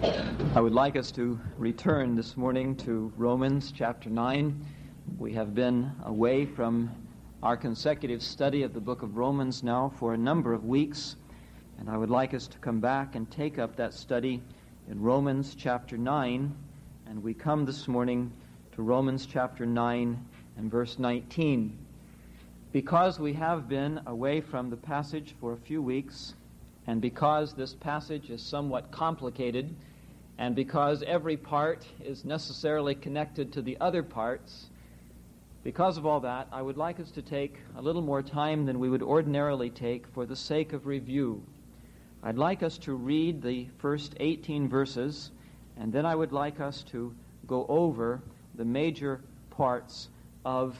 I would like us to return this morning to Romans chapter 9. We have been away from our consecutive study of the book of Romans now for a number of weeks, and I would like us to come back and take up that study in Romans chapter 9. And we come this morning to Romans chapter 9 and verse 19. Because we have been away from the passage for a few weeks, and because this passage is somewhat complicated, and because every part is necessarily connected to the other parts, because of all that, I would like us to take a little more time than we would ordinarily take for the sake of review. I'd like us to read the first 18 verses, and then I would like us to go over the major parts of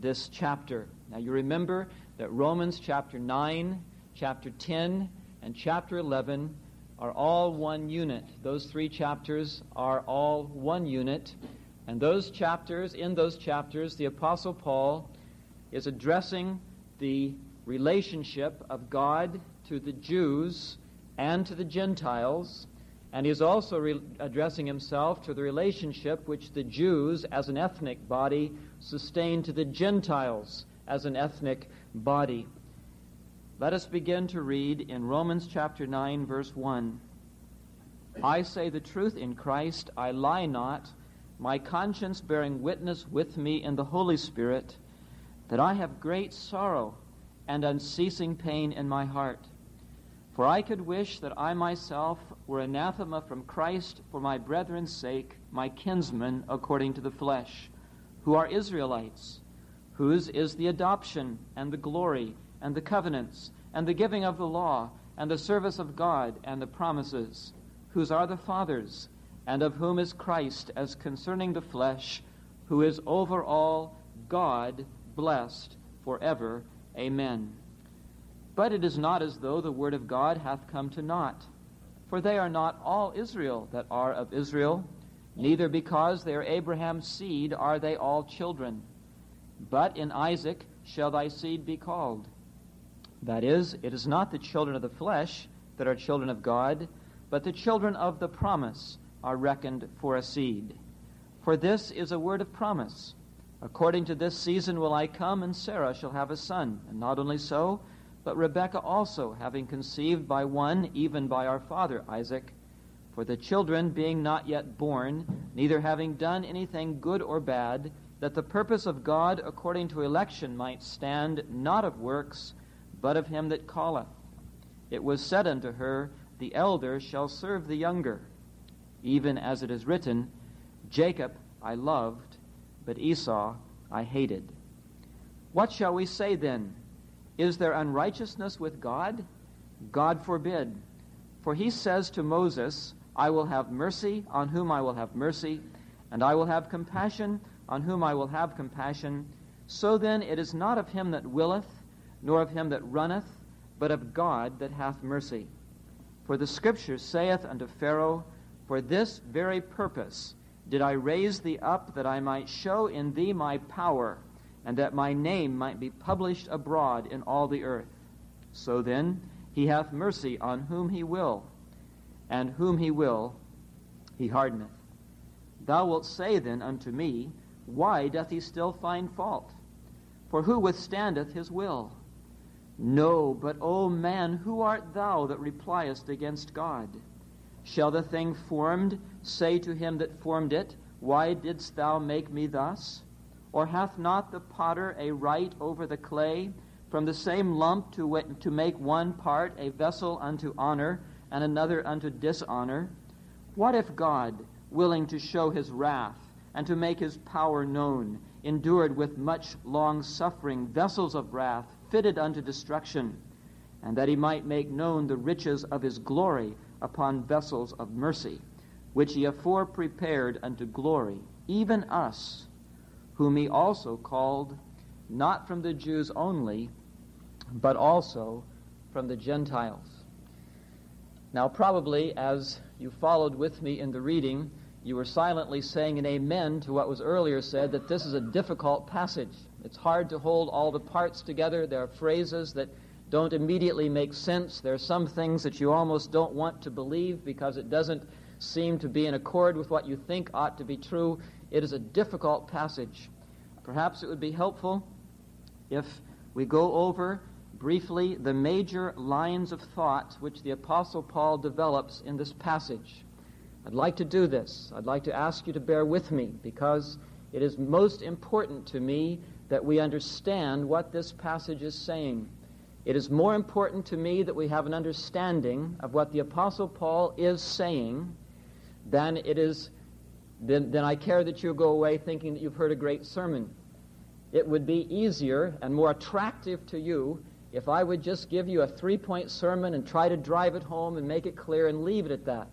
this chapter. Now, you remember that Romans chapter 9, chapter 10, and chapter 11 are all one unit. Those three chapters are all one unit. And those chapters, in those chapters, the Apostle Paul is addressing the relationship of God to the Jews and to the Gentiles. And he's also re- addressing himself to the relationship which the Jews, as an ethnic body, sustain to the Gentiles as an ethnic body. Let us begin to read in Romans chapter 9, verse 1. I say the truth in Christ, I lie not, my conscience bearing witness with me in the Holy Spirit, that I have great sorrow and unceasing pain in my heart. For I could wish that I myself were anathema from Christ for my brethren's sake, my kinsmen according to the flesh, who are Israelites, whose is the adoption and the glory and the covenants, and the giving of the law, and the service of God, and the promises, whose are the fathers, and of whom is Christ, as concerning the flesh, who is over all God, blessed forever. Amen. But it is not as though the word of God hath come to naught. For they are not all Israel that are of Israel, neither because they are Abraham's seed are they all children. But in Isaac shall thy seed be called. That is, it is not the children of the flesh that are children of God, but the children of the promise are reckoned for a seed. For this is a word of promise. According to this season will I come, and Sarah shall have a son. And not only so, but Rebekah also, having conceived by one, even by our father Isaac. For the children being not yet born, neither having done anything good or bad, that the purpose of God according to election might stand, not of works, but of him that calleth. It was said unto her, The elder shall serve the younger. Even as it is written, Jacob I loved, but Esau I hated. What shall we say then? Is there unrighteousness with God? God forbid. For he says to Moses, I will have mercy on whom I will have mercy, and I will have compassion on whom I will have compassion. So then it is not of him that willeth, nor of him that runneth, but of God that hath mercy. For the Scripture saith unto Pharaoh, For this very purpose did I raise thee up, that I might show in thee my power, and that my name might be published abroad in all the earth. So then, he hath mercy on whom he will, and whom he will, he hardeneth. Thou wilt say then unto me, Why doth he still find fault? For who withstandeth his will? No, but, O man, who art thou that repliest against God? Shall the thing formed say to him that formed it, Why didst thou make me thus? Or hath not the potter a right over the clay, from the same lump to, to make one part a vessel unto honor, and another unto dishonor? What if God, willing to show his wrath, and to make his power known, endured with much long suffering vessels of wrath, fitted unto destruction, and that he might make known the riches of his glory upon vessels of mercy, which he afore prepared unto glory, even us, whom he also called, not from the Jews only, but also from the Gentiles. Now, probably as you followed with me in the reading, you were silently saying an amen to what was earlier said that this is a difficult passage. It's hard to hold all the parts together. There are phrases that don't immediately make sense. There are some things that you almost don't want to believe because it doesn't seem to be in accord with what you think ought to be true. It is a difficult passage. Perhaps it would be helpful if we go over briefly the major lines of thought which the Apostle Paul develops in this passage. I'd like to do this. I'd like to ask you to bear with me because it is most important to me that we understand what this passage is saying. It is more important to me that we have an understanding of what the Apostle Paul is saying than it is than, than I care that you go away thinking that you've heard a great sermon. It would be easier and more attractive to you if I would just give you a three point sermon and try to drive it home and make it clear and leave it at that.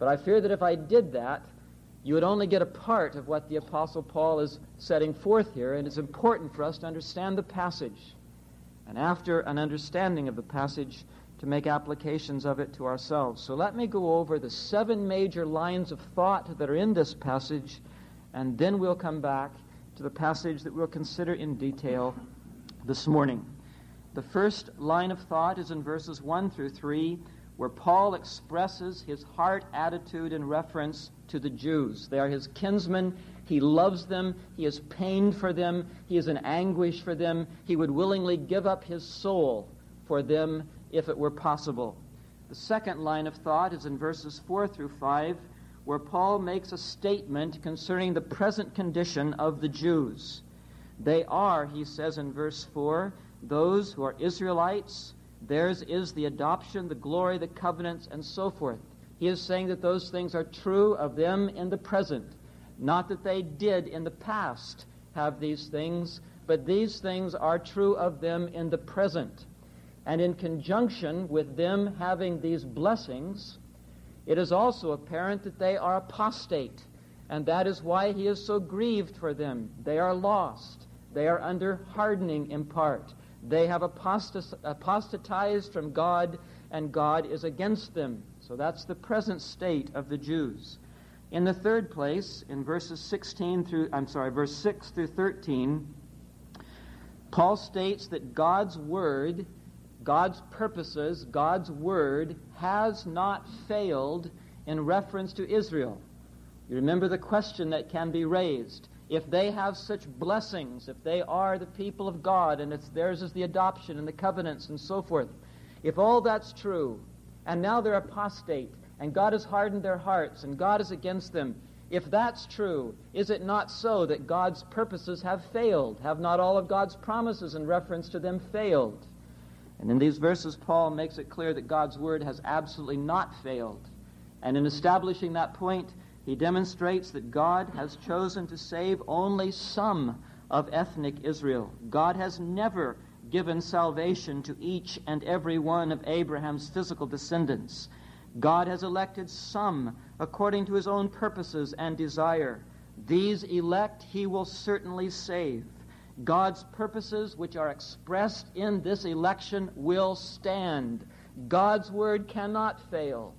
But I fear that if I did that, you would only get a part of what the Apostle Paul is setting forth here, and it's important for us to understand the passage. And after an understanding of the passage, to make applications of it to ourselves. So let me go over the seven major lines of thought that are in this passage, and then we'll come back to the passage that we'll consider in detail this morning. The first line of thought is in verses 1 through 3, where Paul expresses his heart attitude in reference to the Jews. They are his kinsmen. He loves them. He is pained for them. He is in anguish for them. He would willingly give up his soul for them if it were possible. The second line of thought is in verses 4 through 5, where Paul makes a statement concerning the present condition of the Jews. They are, he says in verse 4, those who are Israelites. Theirs is the adoption, the glory, the covenants, and so forth. He is saying that those things are true of them in the present. Not that they did in the past have these things, but these things are true of them in the present. And in conjunction with them having these blessings, it is also apparent that they are apostate. And that is why he is so grieved for them. They are lost. They are under hardening in part. They have apostatized from God, and God is against them. So that's the present state of the Jews. In the third place, in verses 16 through, I'm sorry, verse 6 through 13, Paul states that God's word God's purposes, God's word, has not failed in reference to Israel. You remember the question that can be raised. If they have such blessings, if they are the people of God, and it's theirs is the adoption and the covenants and so forth, if all that's true, and now they're apostate, and God has hardened their hearts, and God is against them, if that's true, is it not so that God's purposes have failed? Have not all of God's promises in reference to them failed? And in these verses, Paul makes it clear that God's word has absolutely not failed. And in establishing that point, he demonstrates that God has chosen to save only some of ethnic Israel. God has never given salvation to each and every one of Abraham's physical descendants. God has elected some according to his own purposes and desire. These elect he will certainly save. God's purposes, which are expressed in this election, will stand. God's word cannot fail.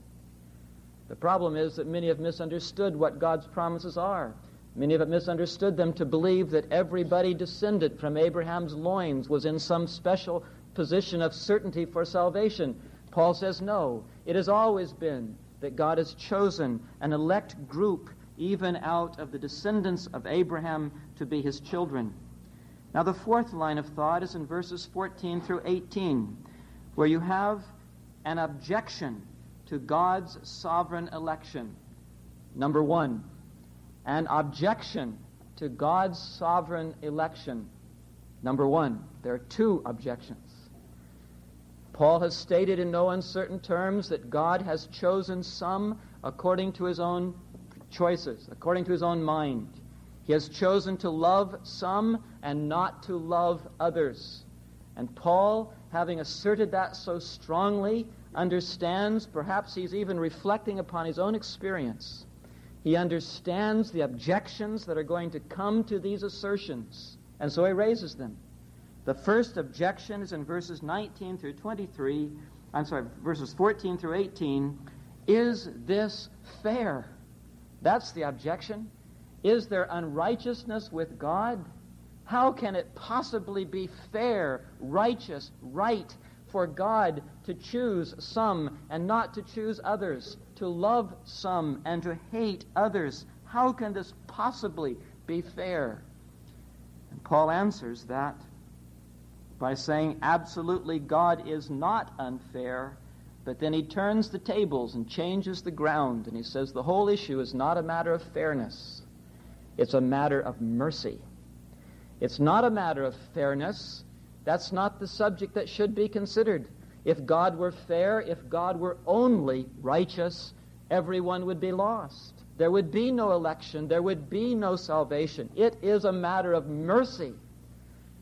The problem is that many have misunderstood what God's promises are. Many have misunderstood them to believe that everybody descended from Abraham's loins was in some special position of certainty for salvation. Paul says no. It has always been that God has chosen an elect group, even out of the descendants of Abraham, to be his children. Now, the fourth line of thought is in verses 14 through 18, where you have an objection to God's sovereign election. Number one, an objection to God's sovereign election. Number one, there are two objections. Paul has stated in no uncertain terms that God has chosen some according to his own choices, according to his own mind. He has chosen to love some and not to love others. And Paul, having asserted that so strongly, understands, perhaps he's even reflecting upon his own experience. He understands the objections that are going to come to these assertions, and so he raises them. The first objection is in verses 19 through 23, I'm sorry, verses 14 through 18. Is this fair? That's the objection. Is there unrighteousness with God? How can it possibly be fair, righteous, right for God to choose some and not to choose others, to love some and to hate others? How can this possibly be fair? And Paul answers that by saying, absolutely, God is not unfair. But then he turns the tables and changes the ground, and he says the whole issue is not a matter of fairness, it's a matter of mercy. It's not a matter of fairness. That's not the subject that should be considered. If God were fair, if God were only righteous, everyone would be lost. There would be no election. There would be no salvation. It is a matter of mercy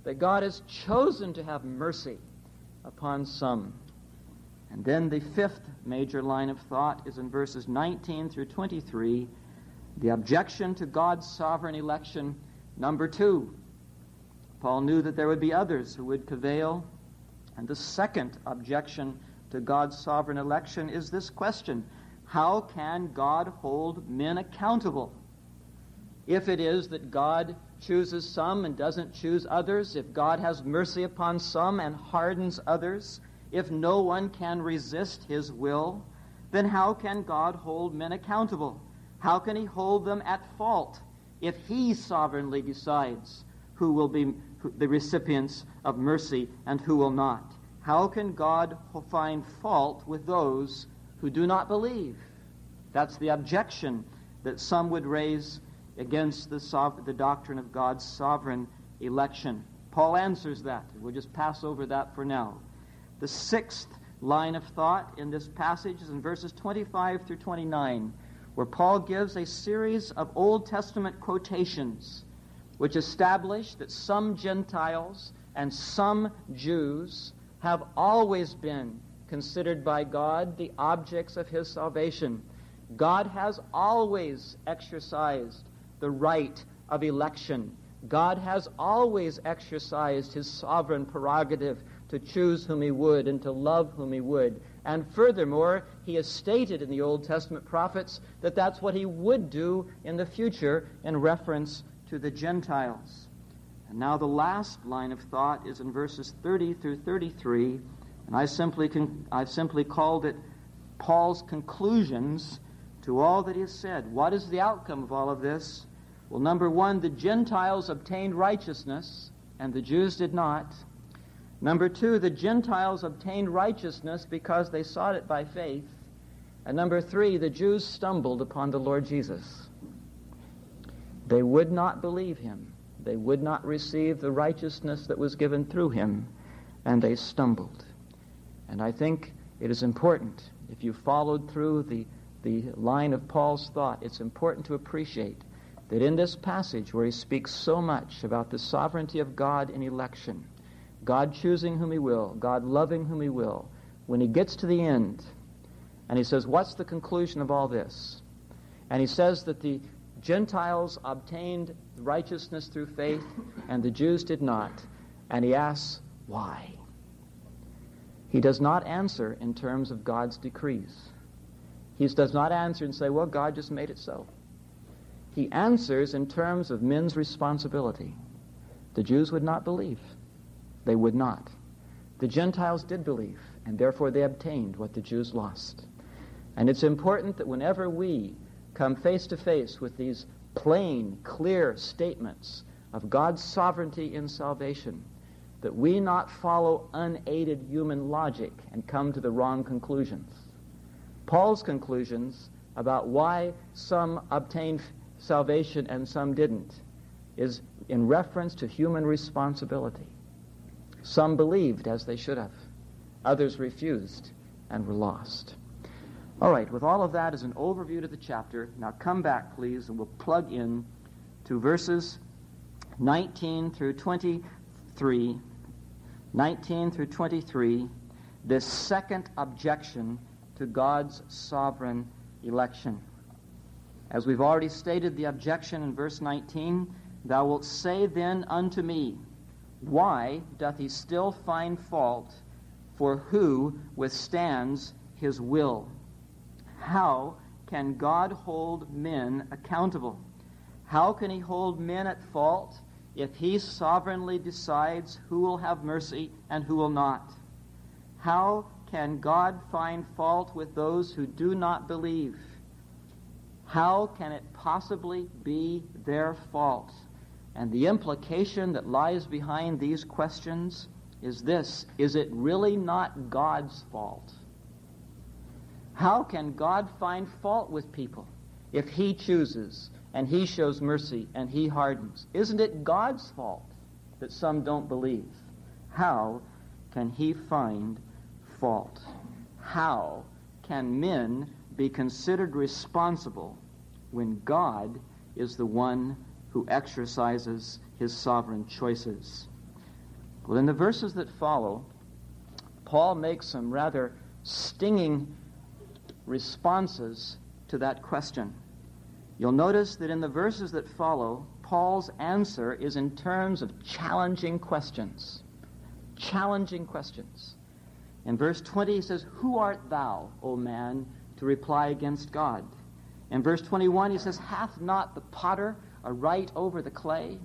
that God has chosen to have mercy upon some. And then the fifth major line of thought is in verses 19 through 23, the objection to God's sovereign election. Number two, Paul knew that there would be others who would cavil. And the second objection to God's sovereign election is this question How can God hold men accountable? If it is that God chooses some and doesn't choose others, if God has mercy upon some and hardens others, if no one can resist his will, then how can God hold men accountable? How can he hold them at fault if he sovereignly decides who will be the recipients of mercy and who will not? How can God find fault with those who do not believe? That's the objection that some would raise against the, the doctrine of God's sovereign election. Paul answers that. We'll just pass over that for now. The sixth line of thought in this passage is in verses 25 through 29, where Paul gives a series of Old Testament quotations which established that some Gentiles and some Jews have always been considered by God the objects of his salvation. God has always exercised the right of election. God has always exercised his sovereign prerogative to choose whom he would and to love whom he would. And furthermore, he has stated in the Old Testament prophets that that's what he would do in the future in reference to the Gentiles. And now the last line of thought is in verses 30 through 33, and I simply con- I've simply called it Paul's conclusions to all that he has said. What is the outcome of all of this? Well, number one, the Gentiles obtained righteousness, and the Jews did not. Number two, the Gentiles obtained righteousness because they sought it by faith. And number three, the Jews stumbled upon the Lord Jesus. They would not believe him. They would not receive the righteousness that was given through him, and they stumbled. And I think it is important, if you followed through the, the line of Paul's thought, it's important to appreciate that in this passage where he speaks so much about the sovereignty of God in election, God choosing whom he will, God loving whom he will, when he gets to the end and he says, What's the conclusion of all this? And he says that the Gentiles obtained righteousness through faith and the Jews did not. And he asks, Why? He does not answer in terms of God's decrees. He does not answer and say, Well, God just made it so. He answers in terms of men's responsibility. The Jews would not believe. They would not. The Gentiles did believe, and therefore they obtained what the Jews lost. And it's important that whenever we come face to face with these plain, clear statements of God's sovereignty in salvation, that we not follow unaided human logic and come to the wrong conclusions. Paul's conclusions about why some obtained salvation and some didn't is in reference to human responsibility. Some believed as they should have, others refused and were lost. All right, with all of that as an overview to the chapter, now come back, please, and we'll plug in to verses 19 through 23. 19 through 23, this second objection to God's sovereign election. As we've already stated the objection in verse 19, Thou wilt say then unto me, why doth he still find fault for who withstands his will? How can God hold men accountable? How can he hold men at fault if he sovereignly decides who will have mercy and who will not? How can God find fault with those who do not believe? How can it possibly be their fault? And the implication that lies behind these questions is this Is it really not God's fault? How can God find fault with people if He chooses and He shows mercy and He hardens? Isn't it God's fault that some don't believe? How can He find fault? How can men be considered responsible when God is the one who exercises his sovereign choices? Well, in the verses that follow, Paul makes some rather stinging responses to that question. You'll notice that in the verses that follow, Paul's answer is in terms of challenging questions. Challenging questions. In verse 20, he says, Who art thou, O man, to reply against God? In verse 21, he says, Hath not the potter a right over the clay?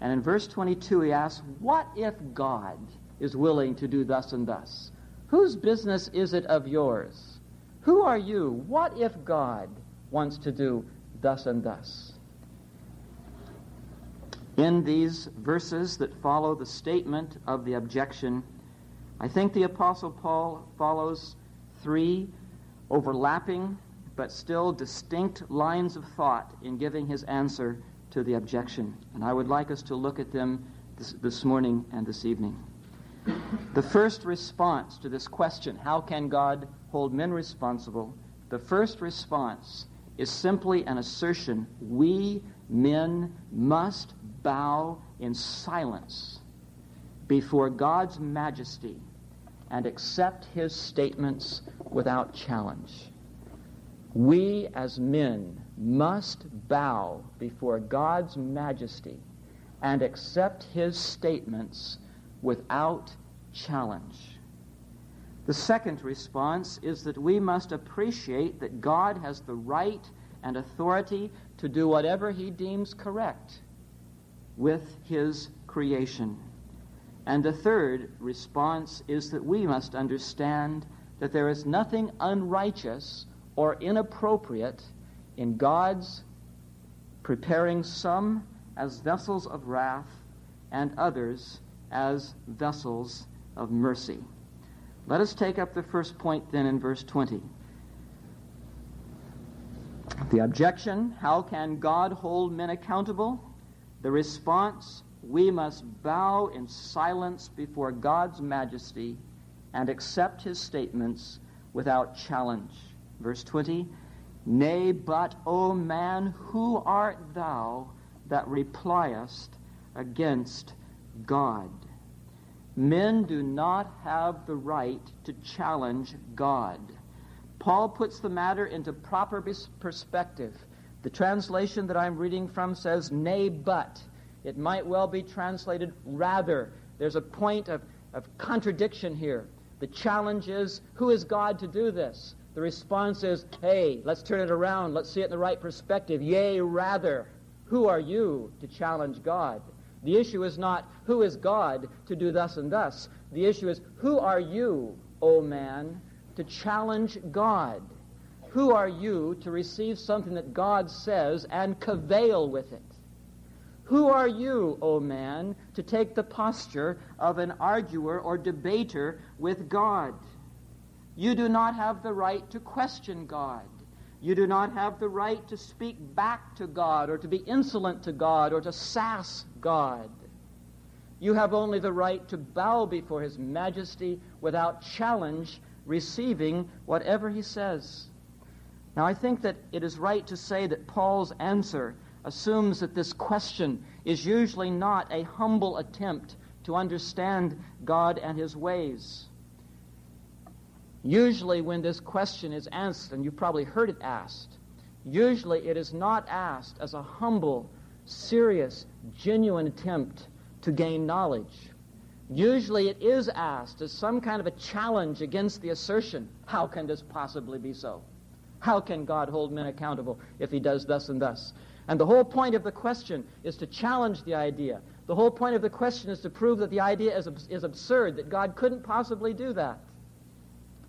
And in verse 22, he asks, What if God is willing to do thus and thus? Whose business is it of yours? Who are you? What if God wants to do thus and thus? In these verses that follow the statement of the objection, I think the Apostle Paul follows three overlapping but still distinct lines of thought in giving his answer to the objection. And I would like us to look at them this, this morning and this evening. The first response to this question, how can God hold men responsible? The first response is simply an assertion we men must bow in silence before God's majesty and accept his statements without challenge. We as men must bow before God's majesty and accept his statements without challenge. The second response is that we must appreciate that God has the right and authority to do whatever he deems correct with his creation. And the third response is that we must understand that there is nothing unrighteous or inappropriate in God's preparing some as vessels of wrath and others as vessels of mercy. Let us take up the first point then in verse 20. The objection, how can God hold men accountable? The response, we must bow in silence before God's majesty and accept his statements without challenge. Verse 20 Nay, but, O man, who art thou that repliest against God? Men do not have the right to challenge God. Paul puts the matter into proper perspective. The translation that I'm reading from says, nay, but. It might well be translated rather. There's a point of, of contradiction here. The challenge is, who is God to do this? The response is, hey, let's turn it around. Let's see it in the right perspective. Yea, rather, who are you to challenge God? The issue is not, who is God to do thus and thus? The issue is, who are you, O man, to challenge God? Who are you to receive something that God says and cavil with it? Who are you, O man, to take the posture of an arguer or debater with God? You do not have the right to question God. You do not have the right to speak back to God or to be insolent to God or to sass God. You have only the right to bow before His majesty without challenge, receiving whatever He says. Now, I think that it is right to say that Paul's answer assumes that this question is usually not a humble attempt to understand God and His ways. Usually, when this question is asked, and you've probably heard it asked, usually it is not asked as a humble, serious, genuine attempt to gain knowledge. Usually it is asked as some kind of a challenge against the assertion how can this possibly be so? How can God hold men accountable if he does thus and thus? And the whole point of the question is to challenge the idea The whole point of the question is to prove that the idea is, is absurd, that God couldn't possibly do that.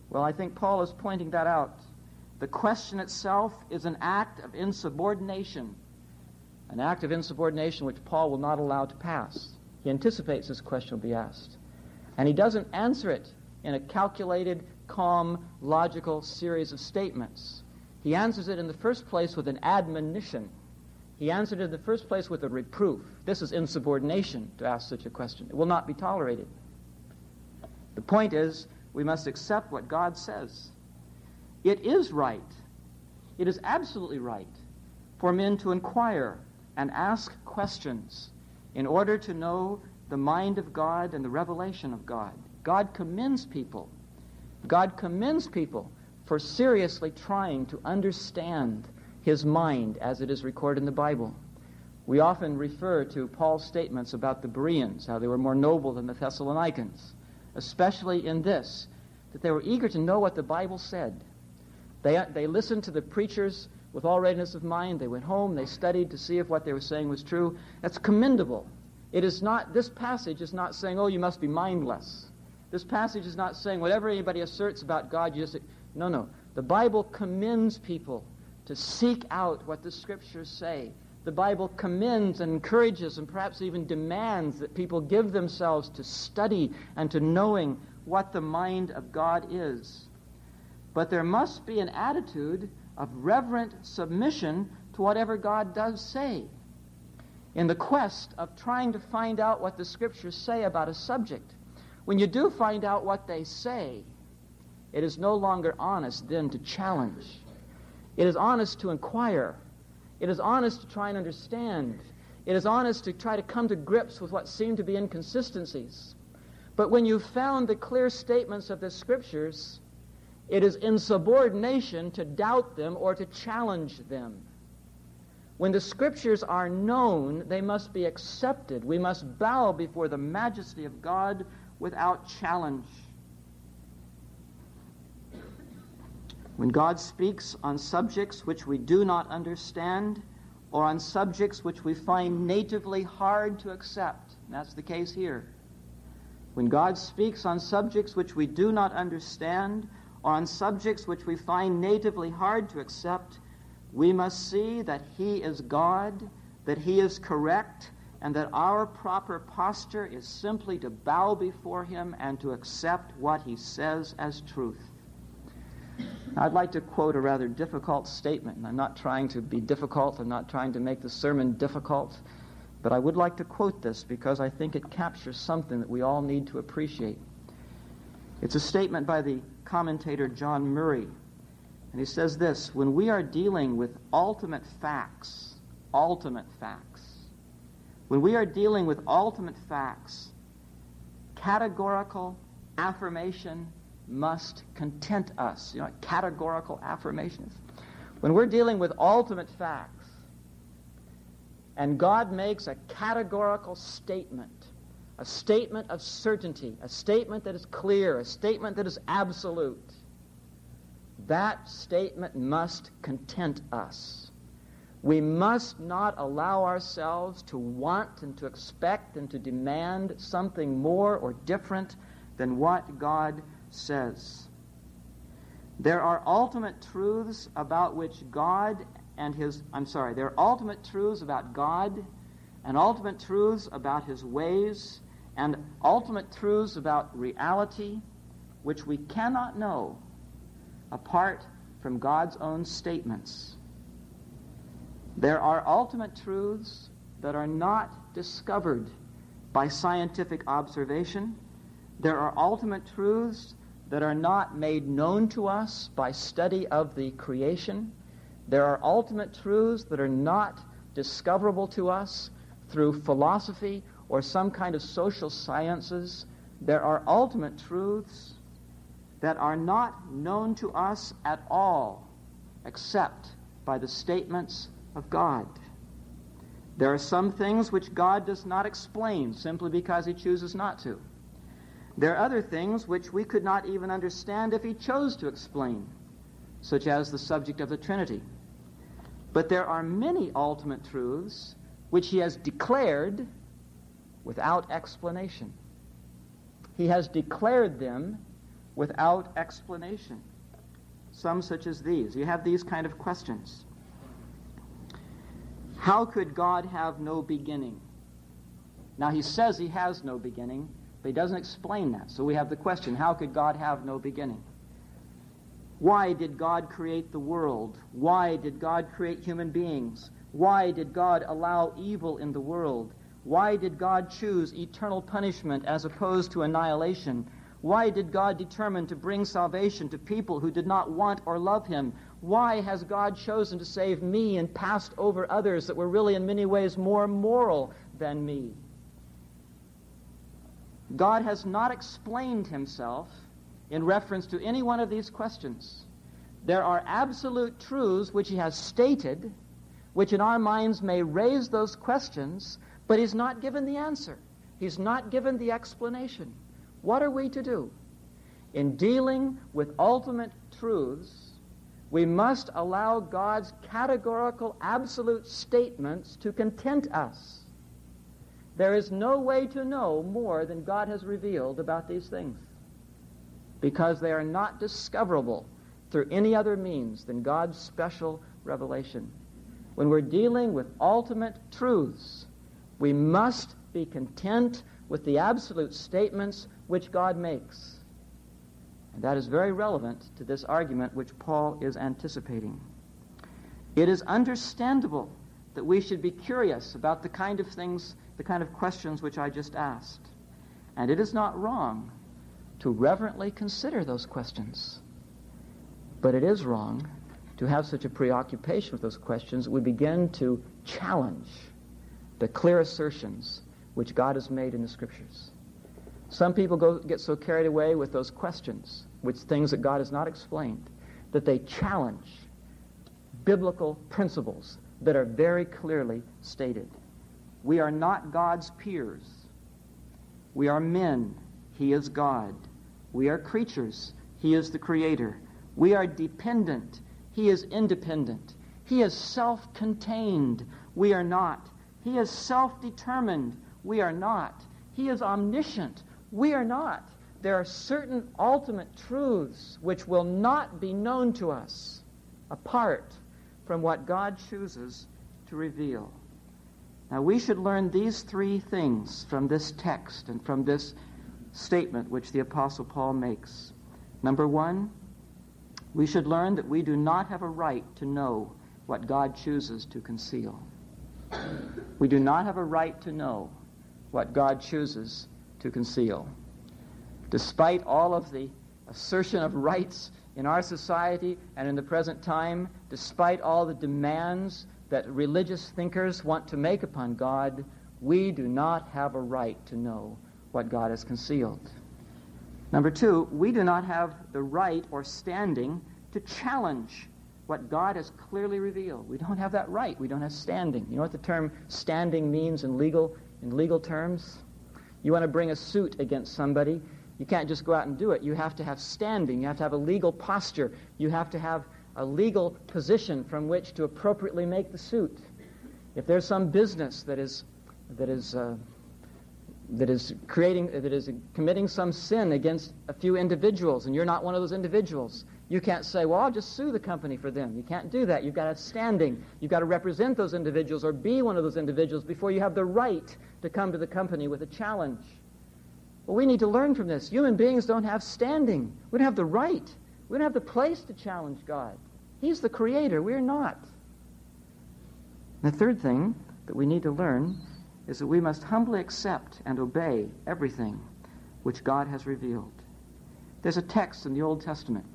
Well, I think Paul is pointing that out. The question itself is an act of insubordination, an act of insubordination which Paul will not allow to pass. He anticipates this question will be asked. And he doesn't answer it in a calculated, calm, logical series of statements. He answers it in the first place with an admonition. He answered it in the first place with a reproof. This is insubordination to ask such a question. It will not be tolerated. The point is, we must accept what God says. It is right, it is absolutely right for men to inquire and ask questions in order to know the mind of God and the revelation of God. God commends people. God commends people for seriously trying to understand his mind as it is recorded in the Bible. We often refer to Paul's statements about the Bereans, how they were more noble than the Thessalonians, especially in this, that they were eager to know what the Bible said. They, they listened to the preachers with all readiness of mind. They went home, they studied to see if what they were saying was true. That's commendable. It is not, this passage is not saying, oh, you must be mindless. This passage is not saying whatever anybody asserts about God, you just. No, no. The Bible commends people to seek out what the Scriptures say. The Bible commends and encourages and perhaps even demands that people give themselves to study and to knowing what the mind of God is. But there must be an attitude of reverent submission to whatever God does say. In the quest of trying to find out what the Scriptures say about a subject, when you do find out what they say, it is no longer honest then to challenge it is honest to inquire. It is honest to try and understand. It is honest to try to come to grips with what seem to be inconsistencies. But when you've found the clear statements of the Scriptures, it is insubordination to doubt them or to challenge them. When the Scriptures are known, they must be accepted. We must bow before the majesty of God without challenge. When God speaks on subjects which we do not understand, or on subjects which we find natively hard to accept, that's the case here. When God speaks on subjects which we do not understand, or on subjects which we find natively hard to accept, we must see that He is God, that He is correct, and that our proper posture is simply to bow before Him and to accept what He says as truth. I'd like to quote a rather difficult statement. And I'm not trying to be difficult, I'm not trying to make the sermon difficult, but I would like to quote this because I think it captures something that we all need to appreciate. It's a statement by the commentator John Murray, and he says this When we are dealing with ultimate facts, ultimate facts, when we are dealing with ultimate facts, categorical affirmation must content us. You know, categorical affirmations. When we're dealing with ultimate facts, and God makes a categorical statement, a statement of certainty, a statement that is clear, a statement that is absolute, that statement must content us. We must not allow ourselves to want and to expect and to demand something more or different than what God says. There are ultimate truths about which God and his, I'm sorry, there are ultimate truths about God and ultimate truths about his ways and ultimate truths about reality which we cannot know apart from God's own statements. There are ultimate truths that are not discovered by scientific observation. There are ultimate truths that are not made known to us by study of the creation. There are ultimate truths that are not discoverable to us through philosophy or some kind of social sciences. There are ultimate truths that are not known to us at all except by the statements of God. There are some things which God does not explain simply because he chooses not to. There are other things which we could not even understand if he chose to explain, such as the subject of the Trinity. But there are many ultimate truths which he has declared without explanation. He has declared them without explanation. Some such as these. You have these kind of questions. How could God have no beginning? Now, he says he has no beginning, but he doesn't explain that. So we have the question how could God have no beginning? Why did God create the world? Why did God create human beings? Why did God allow evil in the world? Why did God choose eternal punishment as opposed to annihilation? Why did God determine to bring salvation to people who did not want or love Him? Why has God chosen to save me and passed over others that were really in many ways more moral than me? God has not explained Himself in reference to any one of these questions. There are absolute truths which he has stated, which in our minds may raise those questions, but he's not given the answer. He's not given the explanation. What are we to do? In dealing with ultimate truths, we must allow God's categorical, absolute statements to content us. There is no way to know more than God has revealed about these things because they are not discoverable through any other means than God's special revelation. When we're dealing with ultimate truths, we must be content with the absolute statements which God makes. And that is very relevant to this argument which Paul is anticipating. It is understandable that we should be curious about the kind of things, the kind of questions which I just asked. And it is not wrong to reverently consider those questions. But it is wrong to have such a preoccupation with those questions that we begin to challenge the clear assertions which God has made in the Scriptures. Some people go, get so carried away with those questions, with things that God has not explained, that they challenge biblical principles that are very clearly stated. We are not God's peers. We are men he is God. We are creatures. He is the Creator. We are dependent. He is independent. He is self contained. We are not. He is self determined. We are not. He is omniscient. We are not. There are certain ultimate truths which will not be known to us apart from what God chooses to reveal. Now, we should learn these three things from this text and from this statement which the Apostle Paul makes. Number one, we should learn that we do not have a right to know what God chooses to conceal. We do not have a right to know what God chooses to conceal. Despite all of the assertion of rights in our society and in the present time, despite all the demands that religious thinkers want to make upon God, we do not have a right to know what God has concealed. Number two, we do not have the right or standing to challenge what God has clearly revealed. We don't have that right. We don't have standing. You know what the term standing means in legal in legal terms? You want to bring a suit against somebody, you can't just go out and do it. You have to have standing. You have to have a legal posture. You have to have a legal position from which to appropriately make the suit. If there's some business that is that is uh, that is creating that is committing some sin against a few individuals and you're not one of those individuals you can't say well i'll just sue the company for them. You can't do that. You've got to have standing. You've got to represent those individuals or be one of those individuals before you have the right to come to the company with a challenge. Well we need to learn from this. Human beings don't have standing. We don't have the right. We don't have the place to challenge god. He's the creator. We're not. The third thing that we need to learn is that we must humbly accept and obey everything which God has revealed. There's a text in the Old Testament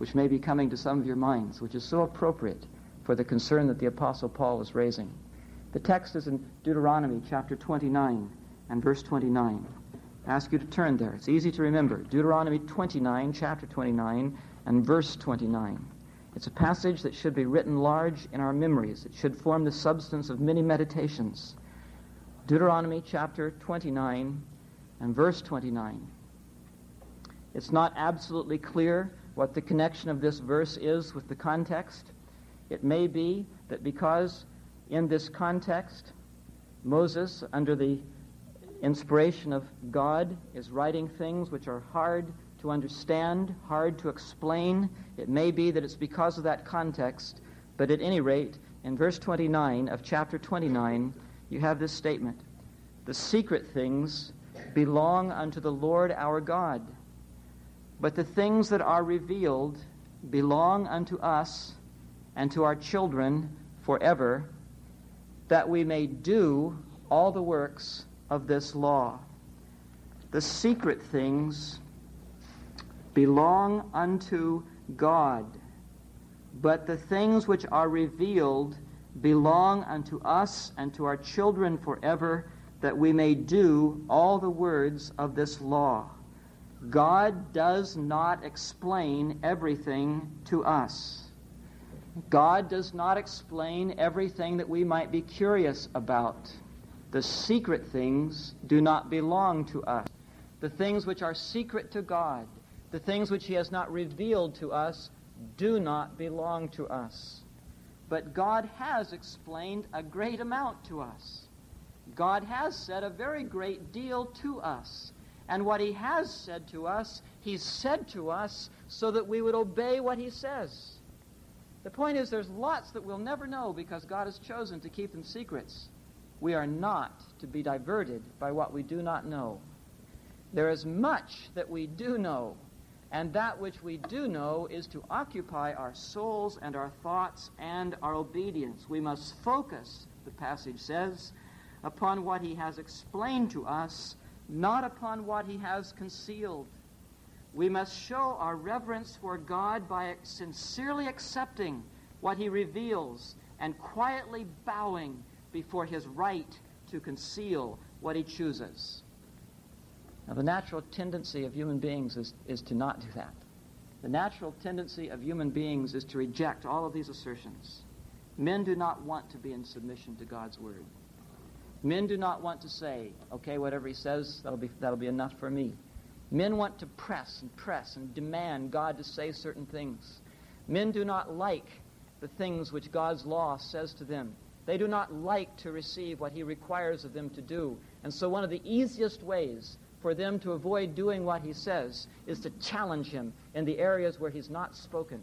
which may be coming to some of your minds, which is so appropriate for the concern that the Apostle Paul is raising. The text is in Deuteronomy chapter 29 and verse 29. I ask you to turn there. It's easy to remember. Deuteronomy 29, chapter 29, and verse 29. It's a passage that should be written large in our memories. It should form the substance of many meditations. Deuteronomy chapter 29 and verse 29. It's not absolutely clear what the connection of this verse is with the context. It may be that because in this context, Moses, under the inspiration of God is writing things which are hard to understand, hard to explain. It may be that it's because of that context, but at any rate, in verse 29 of chapter 29, you have this statement The secret things belong unto the Lord our God, but the things that are revealed belong unto us and to our children forever, that we may do all the works of this law. The secret things belong unto God, but the things which are revealed belong unto us and to our children forever, that we may do all the words of this law. God does not explain everything to us. God does not explain everything that we might be curious about. The secret things do not belong to us. The things which are secret to God, the things which He has not revealed to us, do not belong to us. But God has explained a great amount to us. God has said a very great deal to us. And what He has said to us, He's said to us so that we would obey what He says. The point is, there's lots that we'll never know because God has chosen to keep them secrets. We are not to be diverted by what we do not know. There is much that we do know, and that which we do know is to occupy our souls and our thoughts and our obedience. We must focus, the passage says, upon what he has explained to us, not upon what he has concealed. We must show our reverence for God by sincerely accepting what he reveals and quietly bowing before his right to conceal what he chooses. Now, the natural tendency of human beings is, is to not do that. The natural tendency of human beings is to reject all of these assertions. Men do not want to be in submission to God's word. Men do not want to say, okay, whatever he says, that'll be, that'll be enough for me. Men want to press and press and demand God to say certain things. Men do not like the things which God's law says to them. They do not like to receive what he requires of them to do. And so one of the easiest ways for them to avoid doing what he says is to challenge him in the areas where he's not spoken.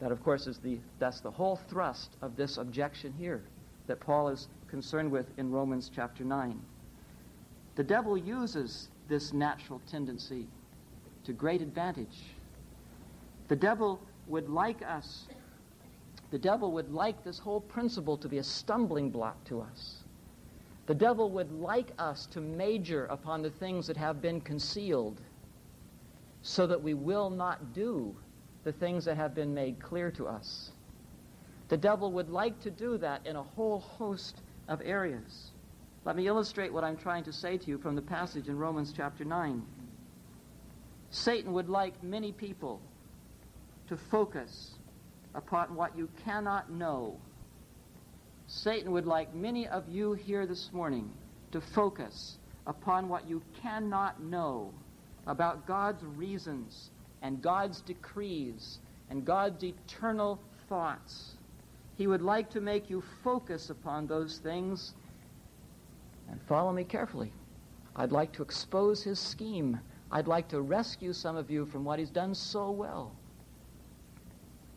That, of course, is the, that's the whole thrust of this objection here that Paul is concerned with in Romans chapter 9. The devil uses this natural tendency to great advantage. The devil would like us the devil would like this whole principle to be a stumbling block to us. The devil would like us to major upon the things that have been concealed so that we will not do the things that have been made clear to us. The devil would like to do that in a whole host of areas. Let me illustrate what I'm trying to say to you from the passage in Romans chapter 9. Satan would like many people to focus upon what you cannot know. Satan would like many of you here this morning to focus upon what you cannot know about God's reasons and God's decrees and God's eternal thoughts. He would like to make you focus upon those things. And follow me carefully. I'd like to expose his scheme. I'd like to rescue some of you from what he's done so well.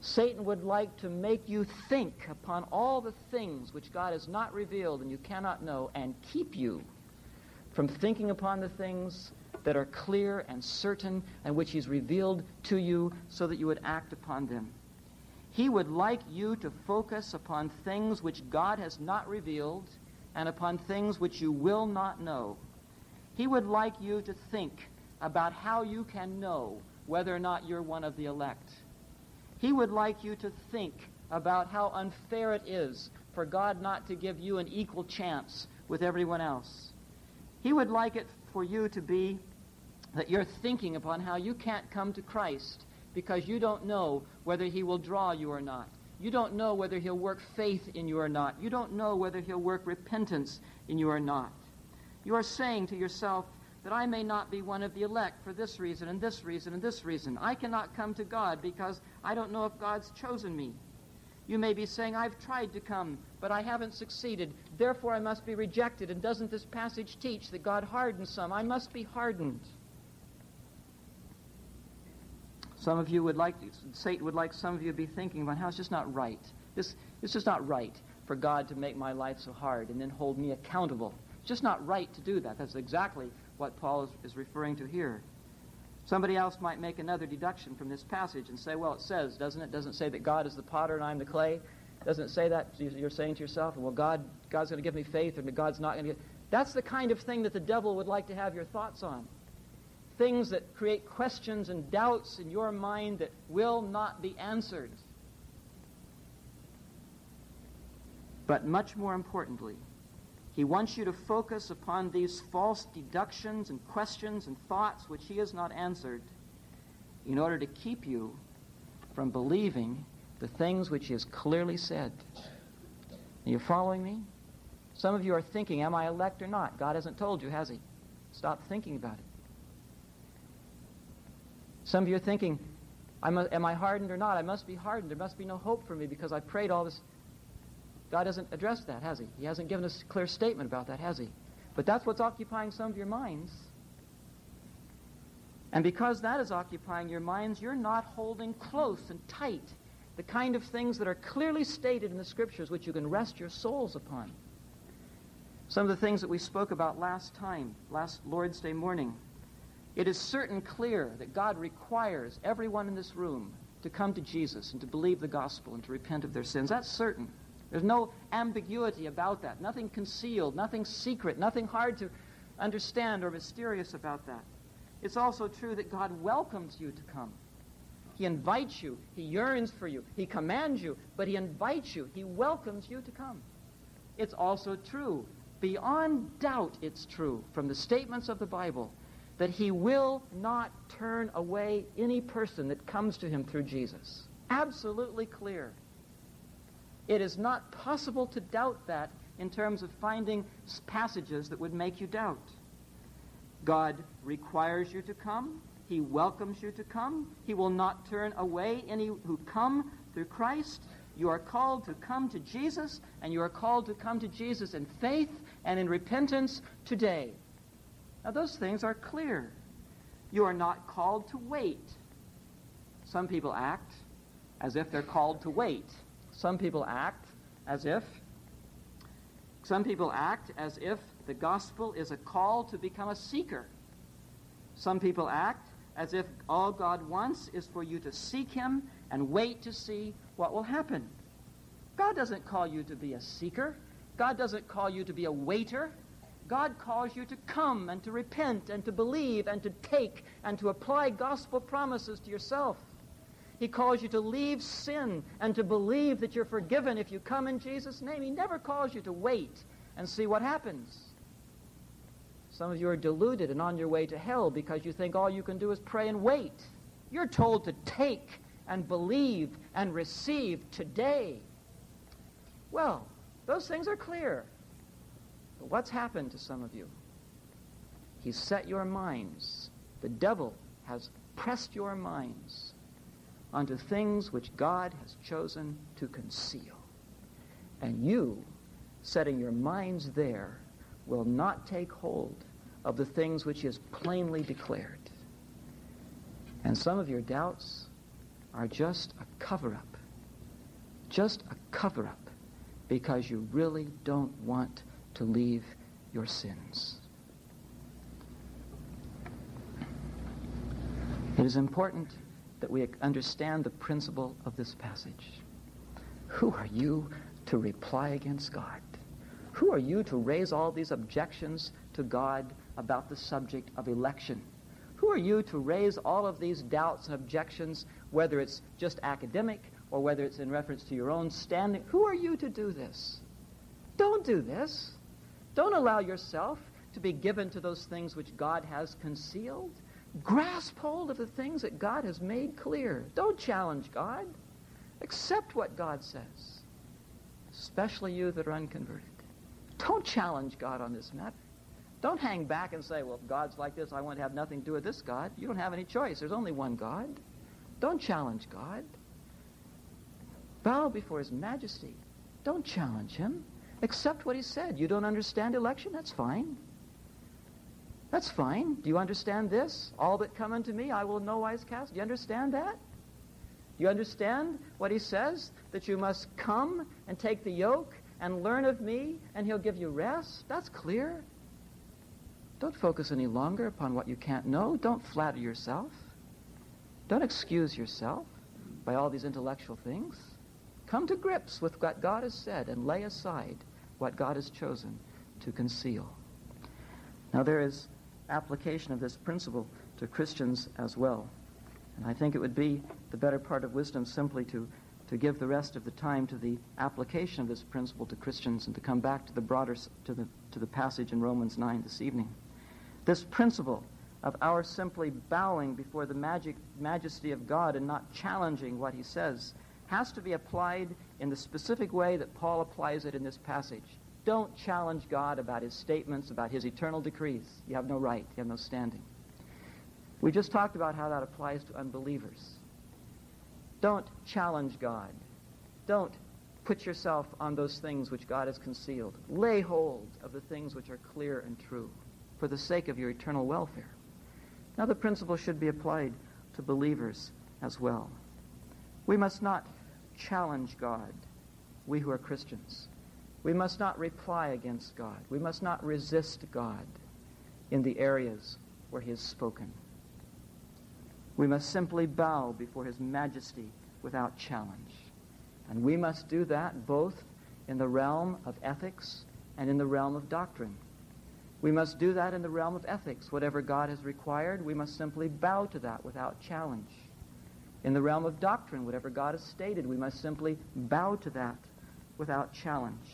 Satan would like to make you think upon all the things which God has not revealed and you cannot know and keep you from thinking upon the things that are clear and certain and which he's revealed to you so that you would act upon them. He would like you to focus upon things which God has not revealed and upon things which you will not know. He would like you to think about how you can know whether or not you're one of the elect. He would like you to think about how unfair it is for God not to give you an equal chance with everyone else. He would like it for you to be that you're thinking upon how you can't come to Christ because you don't know whether he will draw you or not. You don't know whether he'll work faith in you or not. You don't know whether he'll work repentance in you or not. You are saying to yourself, that I may not be one of the elect for this reason and this reason and this reason. I cannot come to God because I don't know if God's chosen me. You may be saying, I've tried to come, but I haven't succeeded. Therefore, I must be rejected. And doesn't this passage teach that God hardens some? I must be hardened. Some of you would like, Satan would like some of you to be thinking about how it's just not right. This, it's just not right for God to make my life so hard and then hold me accountable. It's just not right to do that. That's exactly what Paul is, is referring to here. Somebody else might make another deduction from this passage and say, well, it says, doesn't it? Doesn't it say that God is the potter and I'm the clay? Doesn't it say that? You're saying to yourself, well, God, God's going to give me faith or God's not going to give... That's the kind of thing that the devil would like to have your thoughts on. Things that create questions and doubts in your mind that will not be answered. But much more importantly, he wants you to focus upon these false deductions and questions and thoughts which he has not answered in order to keep you from believing the things which he has clearly said. Are you following me? Some of you are thinking, am I elect or not? God hasn't told you, has he? Stop thinking about it. Some of you are thinking, am I hardened or not? I must be hardened. There must be no hope for me because I prayed all this. God hasn't addressed that, has he? He hasn't given us a clear statement about that, has he? But that's what's occupying some of your minds. And because that is occupying your minds, you're not holding close and tight the kind of things that are clearly stated in the scriptures which you can rest your souls upon. Some of the things that we spoke about last time, last Lord's Day morning. It is certain clear that God requires everyone in this room to come to Jesus and to believe the gospel and to repent of their sins. That's certain. There's no ambiguity about that, nothing concealed, nothing secret, nothing hard to understand or mysterious about that. It's also true that God welcomes you to come. He invites you, He yearns for you, He commands you, but He invites you, He welcomes you to come. It's also true, beyond doubt, it's true from the statements of the Bible that He will not turn away any person that comes to Him through Jesus. Absolutely clear. It is not possible to doubt that in terms of finding passages that would make you doubt. God requires you to come. He welcomes you to come. He will not turn away any who come through Christ. You are called to come to Jesus, and you are called to come to Jesus in faith and in repentance today. Now, those things are clear. You are not called to wait. Some people act as if they're called to wait. Some people act as if some people act as if the gospel is a call to become a seeker. Some people act as if all God wants is for you to seek him and wait to see what will happen. God doesn't call you to be a seeker. God doesn't call you to be a waiter. God calls you to come and to repent and to believe and to take and to apply gospel promises to yourself. He calls you to leave sin and to believe that you're forgiven if you come in Jesus' name. He never calls you to wait and see what happens. Some of you are deluded and on your way to hell because you think all you can do is pray and wait. You're told to take and believe and receive today. Well, those things are clear. But what's happened to some of you? He's set your minds. The devil has pressed your minds onto things which God has chosen to conceal. And you, setting your minds there, will not take hold of the things which is plainly declared. And some of your doubts are just a cover up. Just a cover up because you really don't want to leave your sins. It is important that we understand the principle of this passage. Who are you to reply against God? Who are you to raise all these objections to God about the subject of election? Who are you to raise all of these doubts and objections, whether it's just academic or whether it's in reference to your own standing? Who are you to do this? Don't do this. Don't allow yourself to be given to those things which God has concealed. Grasp hold of the things that God has made clear. Don't challenge God. Accept what God says, especially you that are unconverted. Don't challenge God on this matter. Don't hang back and say, well, if God's like this, I want to have nothing to do with this God. You don't have any choice. There's only one God. Don't challenge God. Bow before his majesty. Don't challenge him. Accept what he said. You don't understand election? That's fine. That's fine. Do you understand this? All that come unto me, I will no wise cast. Do you understand that? Do you understand what he says? That you must come and take the yoke and learn of me, and he'll give you rest? That's clear. Don't focus any longer upon what you can't know. Don't flatter yourself. Don't excuse yourself by all these intellectual things. Come to grips with what God has said and lay aside what God has chosen to conceal. Now, there is application of this principle to Christians as well. And I think it would be the better part of wisdom simply to, to give the rest of the time to the application of this principle to Christians and to come back to the broader, to the, to the passage in Romans 9 this evening. This principle of our simply bowing before the magic, majesty of God and not challenging what he says has to be applied in the specific way that Paul applies it in this passage. Don't challenge God about his statements, about his eternal decrees. You have no right, you have no standing. We just talked about how that applies to unbelievers. Don't challenge God. Don't put yourself on those things which God has concealed. Lay hold of the things which are clear and true for the sake of your eternal welfare. Now, the principle should be applied to believers as well. We must not challenge God, we who are Christians. We must not reply against God. We must not resist God in the areas where he has spoken. We must simply bow before his majesty without challenge. And we must do that both in the realm of ethics and in the realm of doctrine. We must do that in the realm of ethics. Whatever God has required, we must simply bow to that without challenge. In the realm of doctrine, whatever God has stated, we must simply bow to that without challenge.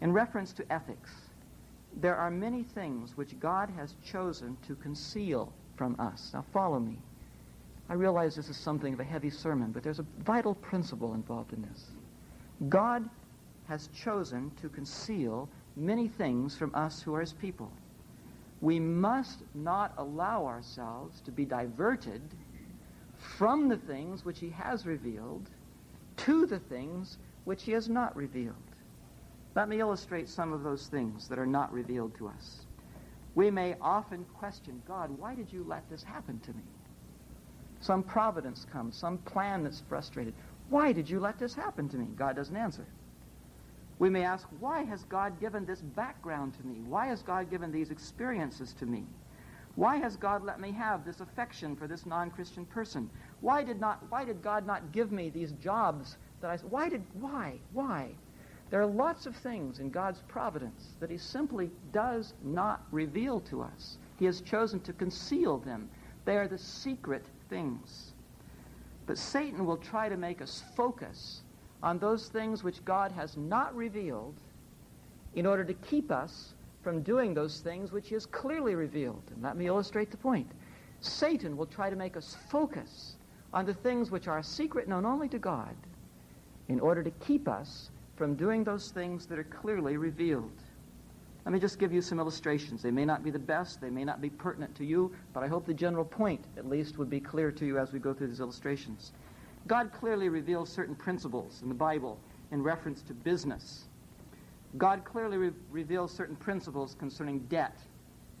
In reference to ethics, there are many things which God has chosen to conceal from us. Now follow me. I realize this is something of a heavy sermon, but there's a vital principle involved in this. God has chosen to conceal many things from us who are his people. We must not allow ourselves to be diverted from the things which he has revealed to the things which he has not revealed. Let me illustrate some of those things that are not revealed to us. We may often question God, why did you let this happen to me? Some providence comes, some plan that's frustrated. Why did you let this happen to me? God doesn't answer. We may ask, why has God given this background to me? Why has God given these experiences to me? Why has God let me have this affection for this non-Christian person? Why did not why did God not give me these jobs that I why did why? Why? There are lots of things in God's providence that he simply does not reveal to us. He has chosen to conceal them. They are the secret things. But Satan will try to make us focus on those things which God has not revealed in order to keep us from doing those things which he has clearly revealed. And let me illustrate the point. Satan will try to make us focus on the things which are secret known only to God in order to keep us from doing those things that are clearly revealed. Let me just give you some illustrations. They may not be the best, they may not be pertinent to you, but I hope the general point, at least, would be clear to you as we go through these illustrations. God clearly reveals certain principles in the Bible in reference to business. God clearly re- reveals certain principles concerning debt,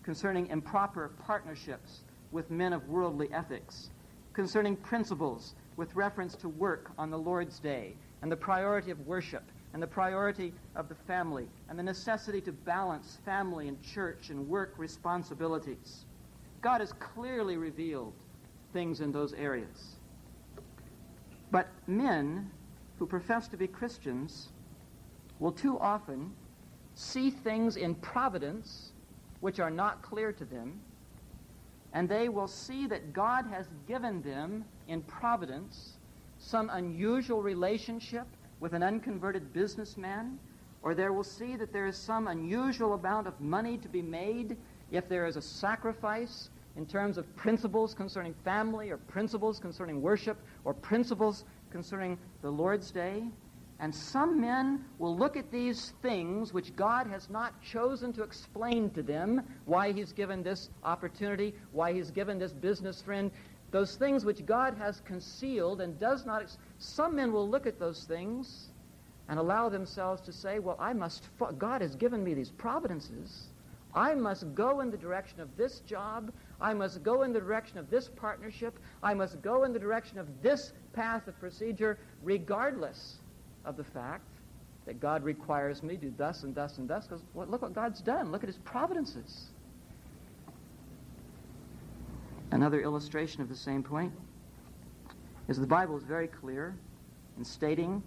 concerning improper partnerships with men of worldly ethics, concerning principles with reference to work on the Lord's day and the priority of worship and the priority of the family and the necessity to balance family and church and work responsibilities. God has clearly revealed things in those areas. But men who profess to be Christians will too often see things in providence which are not clear to them, and they will see that God has given them in providence some unusual relationship with an unconverted businessman, or they will see that there is some unusual amount of money to be made if there is a sacrifice in terms of principles concerning family or principles concerning worship or principles concerning the Lord's day. And some men will look at these things which God has not chosen to explain to them why He's given this opportunity, why He's given this business friend. those things which God has concealed and does not. Ex- Some men will look at those things and allow themselves to say, Well, I must, fo- God has given me these providences. I must go in the direction of this job. I must go in the direction of this partnership. I must go in the direction of this path of procedure, regardless of the fact that God requires me to do thus and thus and thus. Because well, look what God's done. Look at his providences. Another illustration of the same point is the Bible is very clear in stating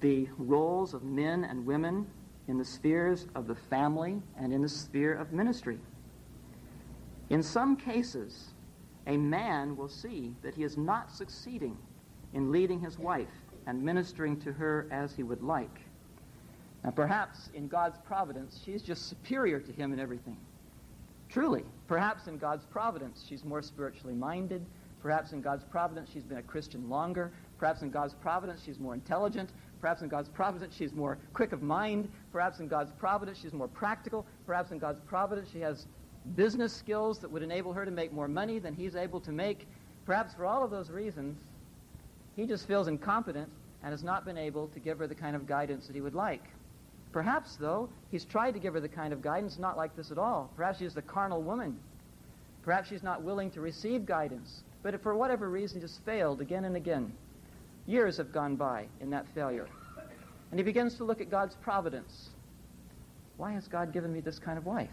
the roles of men and women in the spheres of the family and in the sphere of ministry. In some cases, a man will see that he is not succeeding in leading his wife and ministering to her as he would like. Now, perhaps in God's providence, she's just superior to him in everything. Truly, perhaps in God's providence, she's more spiritually minded. Perhaps in God's providence, she's been a Christian longer. Perhaps in God's providence, she's more intelligent. Perhaps in God's providence, she's more quick of mind. Perhaps in God's providence, she's more practical. Perhaps in God's providence, she has business skills that would enable her to make more money than he's able to make. Perhaps for all of those reasons, he just feels incompetent and has not been able to give her the kind of guidance that he would like. Perhaps, though, he's tried to give her the kind of guidance not like this at all. Perhaps she's the carnal woman. Perhaps she's not willing to receive guidance. But for whatever reason, just failed again and again. Years have gone by in that failure. And he begins to look at God's providence. Why has God given me this kind of wife?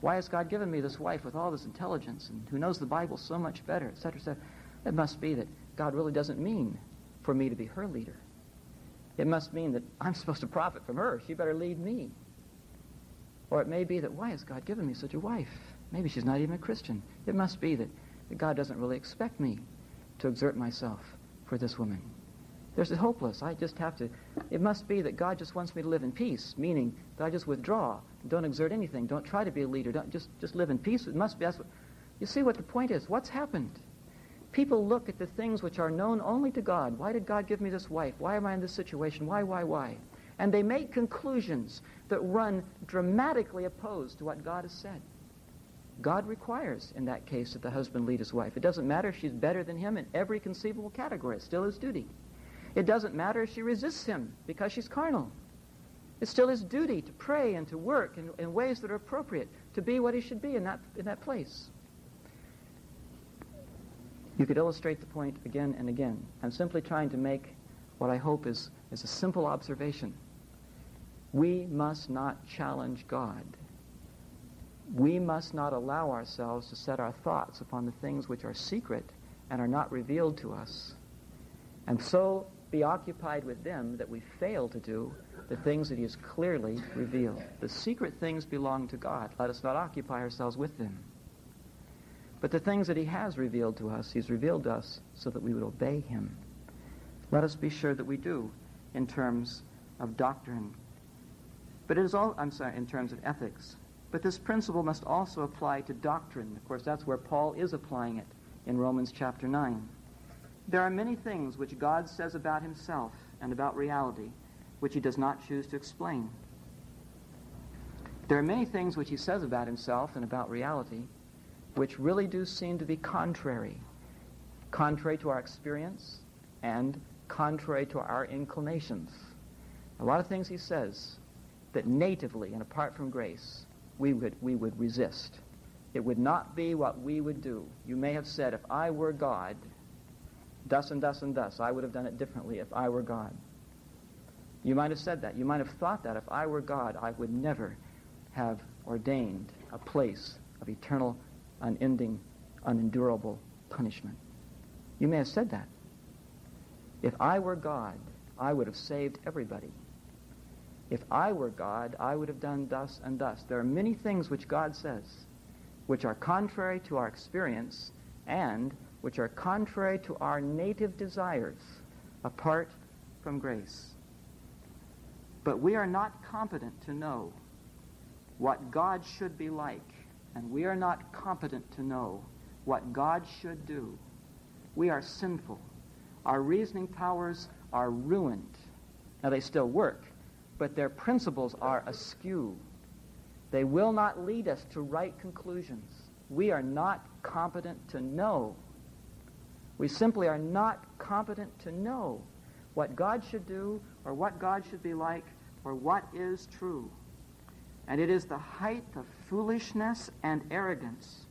Why has God given me this wife with all this intelligence and who knows the Bible so much better, etc., etc.? It must be that God really doesn't mean for me to be her leader. It must mean that I'm supposed to profit from her. She better lead me. Or it may be that, why has God given me such a wife? Maybe she's not even a Christian. It must be that, that God doesn't really expect me to exert myself for this woman. There's hopeless. I just have to. It must be that God just wants me to live in peace, meaning that I just withdraw, don't exert anything, don't try to be a leader, don't just just live in peace. It must be. That's what, you see what the point is. What's happened? People look at the things which are known only to God. Why did God give me this wife? Why am I in this situation? Why, why, why? And they make conclusions that run dramatically opposed to what God has said. God requires, in that case, that the husband lead his wife. It doesn't matter if she's better than him in every conceivable category. It's still his duty. It doesn't matter if she resists him because she's carnal. It's still his duty to pray and to work in, in ways that are appropriate, to be what he should be in that, in that place. You could illustrate the point again and again. I'm simply trying to make what I hope is, is a simple observation. We must not challenge God. We must not allow ourselves to set our thoughts upon the things which are secret and are not revealed to us, and so be occupied with them that we fail to do the things that he has clearly revealed. The secret things belong to God. Let us not occupy ourselves with them. But the things that he has revealed to us, he's revealed to us so that we would obey him. Let us be sure that we do in terms of doctrine. But it is all, I'm sorry, in terms of ethics. But this principle must also apply to doctrine. Of course, that's where Paul is applying it in Romans chapter 9. There are many things which God says about himself and about reality which he does not choose to explain. There are many things which he says about himself and about reality which really do seem to be contrary, contrary to our experience and contrary to our inclinations. A lot of things he says that natively and apart from grace we would, we would resist. It would not be what we would do. You may have said, if I were God, thus and thus and thus, I would have done it differently if I were God. You might have said that. You might have thought that if I were God, I would never have ordained a place of eternal, unending, unendurable punishment. You may have said that. If I were God, I would have saved everybody. If I were God, I would have done thus and thus. There are many things which God says which are contrary to our experience and which are contrary to our native desires apart from grace. But we are not competent to know what God should be like, and we are not competent to know what God should do. We are sinful. Our reasoning powers are ruined. Now, they still work, but their principles are askew. They will not lead us to right conclusions. We are not competent to know We simply are not competent to know what God should do or what God should be like or what is true. And it is the height of foolishness and arrogance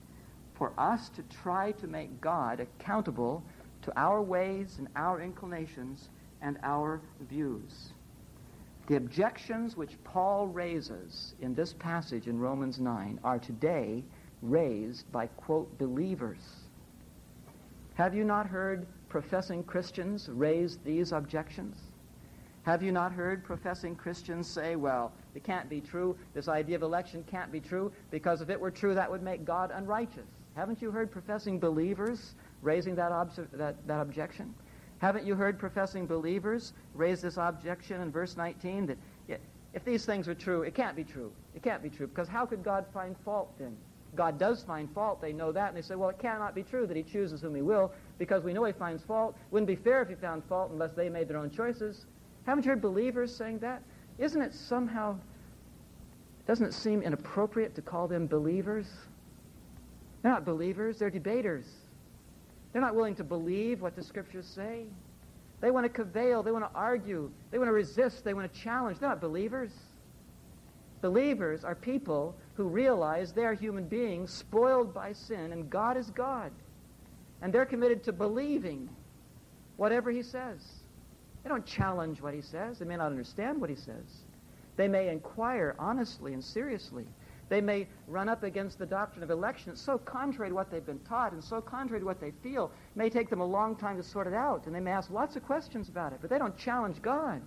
for us to try to make God accountable to our ways and our inclinations and our views. The objections which Paul raises in this passage in Romans 9 are today raised by, quote, believers. Have you not heard professing Christians raise these objections? Have you not heard professing Christians say, well, it can't be true, this idea of election can't be true, because if it were true, that would make God unrighteous? Haven't you heard professing believers raising that, that, that objection? Haven't you heard professing believers raise this objection in verse 19 that if these things are true, it can't be true. It can't be true, because how could God find fault then? God does find fault, they know that, and they say, well, it cannot be true that he chooses whom he will, because we know he finds fault. Wouldn't be fair if he found fault unless they made their own choices. Haven't you heard believers saying that? Isn't it somehow, doesn't it seem inappropriate to call them believers? They're not believers, they're debaters. They're not willing to believe what the scriptures say. They want to cavil, they want to argue, they want to resist, they want to challenge. They're not believers. Believers are people who realize they are human beings spoiled by sin and God is God. And they're committed to believing whatever he says. They don't challenge what he says. They may not understand what he says. They may inquire honestly and seriously. They may run up against the doctrine of election. It's so contrary to what they've been taught and so contrary to what they feel. It may take them a long time to sort it out, and they may ask lots of questions about it, but they don't challenge God.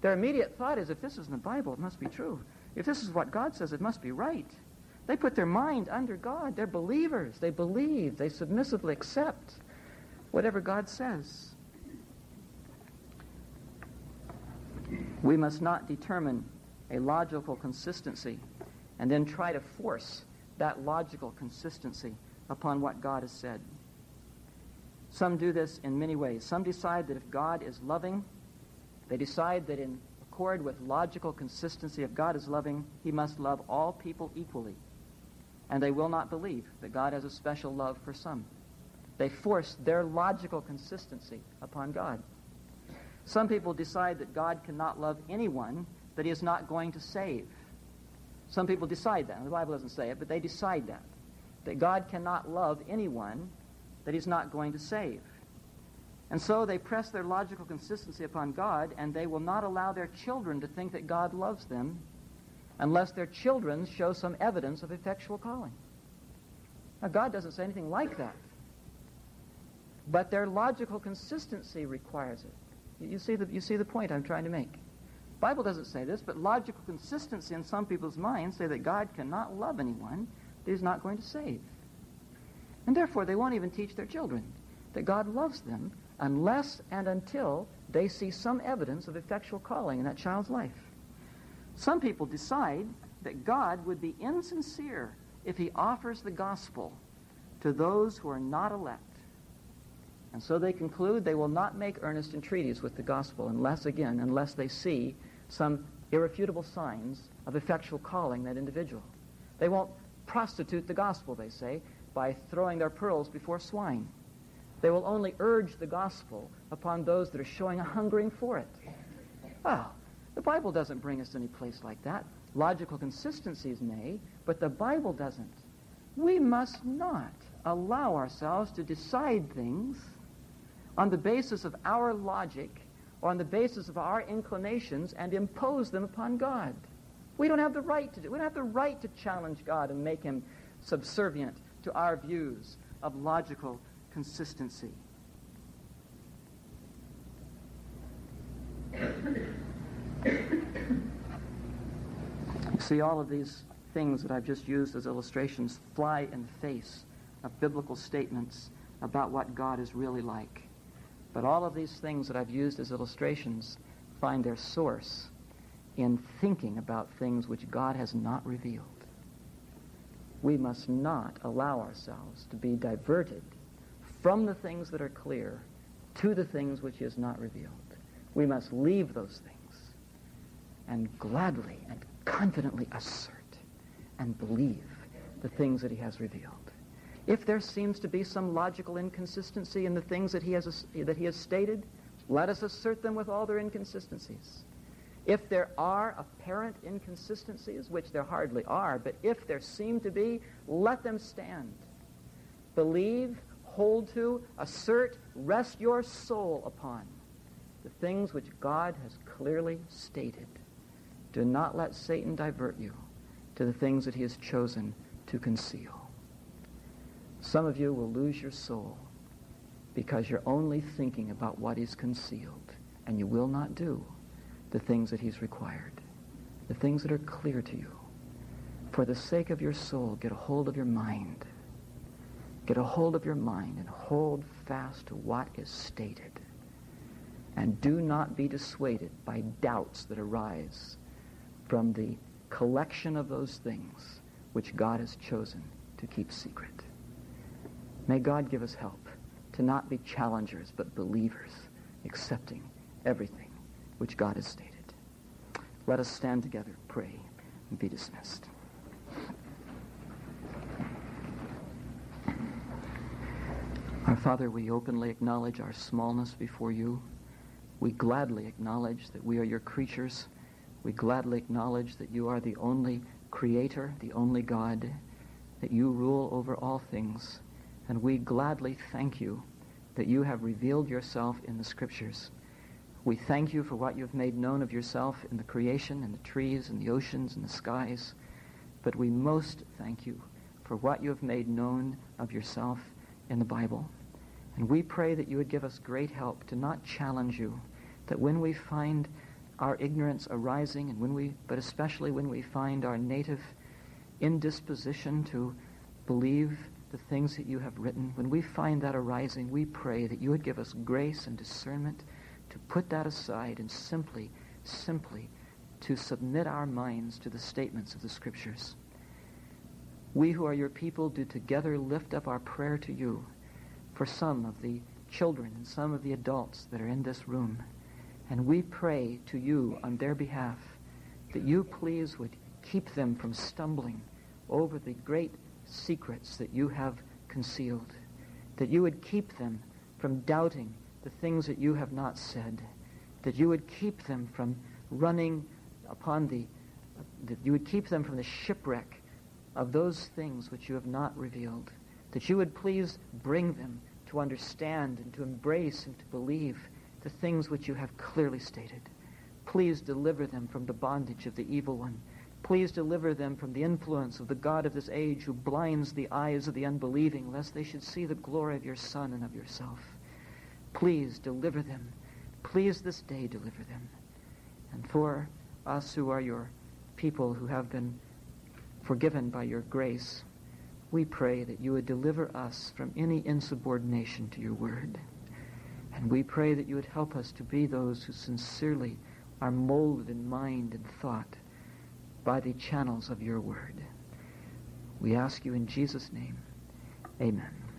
Their immediate thought is, if this is in the Bible, it must be true. If this is what God says, it must be right. They put their mind under God. They're believers. They believe. They submissively accept whatever God says. We must not determine a logical consistency and then try to force that logical consistency upon what God has said. Some do this in many ways. Some decide that if God is loving, they decide that in accord with logical consistency, if God is loving, he must love all people equally. And they will not believe that God has a special love for some. They force their logical consistency upon God. Some people decide that God cannot love anyone that he is not going to save. Some people decide that. The Bible doesn't say it, but they decide that. That God cannot love anyone that he's not going to save. And so they press their logical consistency upon God, and they will not allow their children to think that God loves them unless their children show some evidence of effectual calling. Now, God doesn't say anything like that. But their logical consistency requires it. You see the, you see the point I'm trying to make. Bible doesn't say this, but logical consistency in some people's minds say that God cannot love anyone that he's not going to save. And therefore, they won't even teach their children that God loves them unless and until they see some evidence of effectual calling in that child's life. Some people decide that God would be insincere if he offers the gospel to those who are not elect. And so they conclude they will not make earnest entreaties with the gospel unless, again, unless they see some irrefutable signs of effectual calling that individual. They won't prostitute the gospel, they say, by throwing their pearls before swine. They will only urge the gospel upon those that are showing a hungering for it. Well, the Bible doesn't bring us any place like that. Logical consistencies may, but the Bible doesn't. We must not allow ourselves to decide things on the basis of our logic or on the basis of our inclinations and impose them upon God. We don't have the right to do. We don't have the right to challenge God and make him subservient to our views of logical consistency. See, all of these things that I've just used as illustrations fly in the face of biblical statements about what God is really like. But all of these things that I've used as illustrations find their source in thinking about things which God has not revealed. We must not allow ourselves to be diverted from the things that are clear to the things which he has not revealed. We must leave those things and gladly and confidently assert and believe the things that he has revealed. If there seems to be some logical inconsistency in the things that he has, that he has stated, let us assert them with all their inconsistencies. If there are apparent inconsistencies, which there hardly are, but if there seem to be, let them stand. Believe, hold to, assert, rest your soul upon the things which God has clearly stated. Do not let Satan divert you to the things that he has chosen to conceal. Some of you will lose your soul because you're only thinking about what is concealed, and you will not do the things that he's required, the things that are clear to you. For the sake of your soul, get a hold of your mind. Get a hold of your mind and hold fast to what is stated. And do not be dissuaded by doubts that arise from the collection of those things which God has chosen to keep secret. May God give us help to not be challengers, but believers, accepting everything which God has stated. Let us stand together, pray, and be dismissed. Our Father, we openly acknowledge our smallness before you. We gladly acknowledge that we are your creatures. We gladly acknowledge that you are the only creator, the only God, that you rule over all things. And we gladly thank you that you have revealed yourself in the scriptures. We thank you for what you have made known of yourself in the creation, in the trees, and the oceans, and the skies. But we most thank you for what you have made known of yourself in the Bible. And we pray that you would give us great help to not challenge you, that when we find our ignorance arising, and when we, but especially when we find our native indisposition to believe the things that you have written, when we find that arising, we pray that you would give us grace and discernment to put that aside and simply, simply to submit our minds to the statements of the Scriptures. We who are your people do together lift up our prayer to you for some of the children and some of the adults that are in this room. And we pray to you on their behalf that you please would keep them from stumbling over the great secrets that you have concealed, that you would keep them from doubting the things that you have not said, that you would keep them from running upon the, that you would keep them from the shipwreck of those things which you have not revealed, that you would please bring them to understand and to embrace and to believe the things which you have clearly stated. Please deliver them from the bondage of the evil one. Please deliver them from the influence of the God of this age who blinds the eyes of the unbelieving, lest they should see the glory of your Son and of yourself. Please deliver them. Please this day deliver them. And for us who are your people who have been forgiven by your grace, we pray that you would deliver us from any insubordination to your word. And we pray that you would help us to be those who sincerely are molded in mind and thought by the channels of your word. We ask you in Jesus' name. Amen.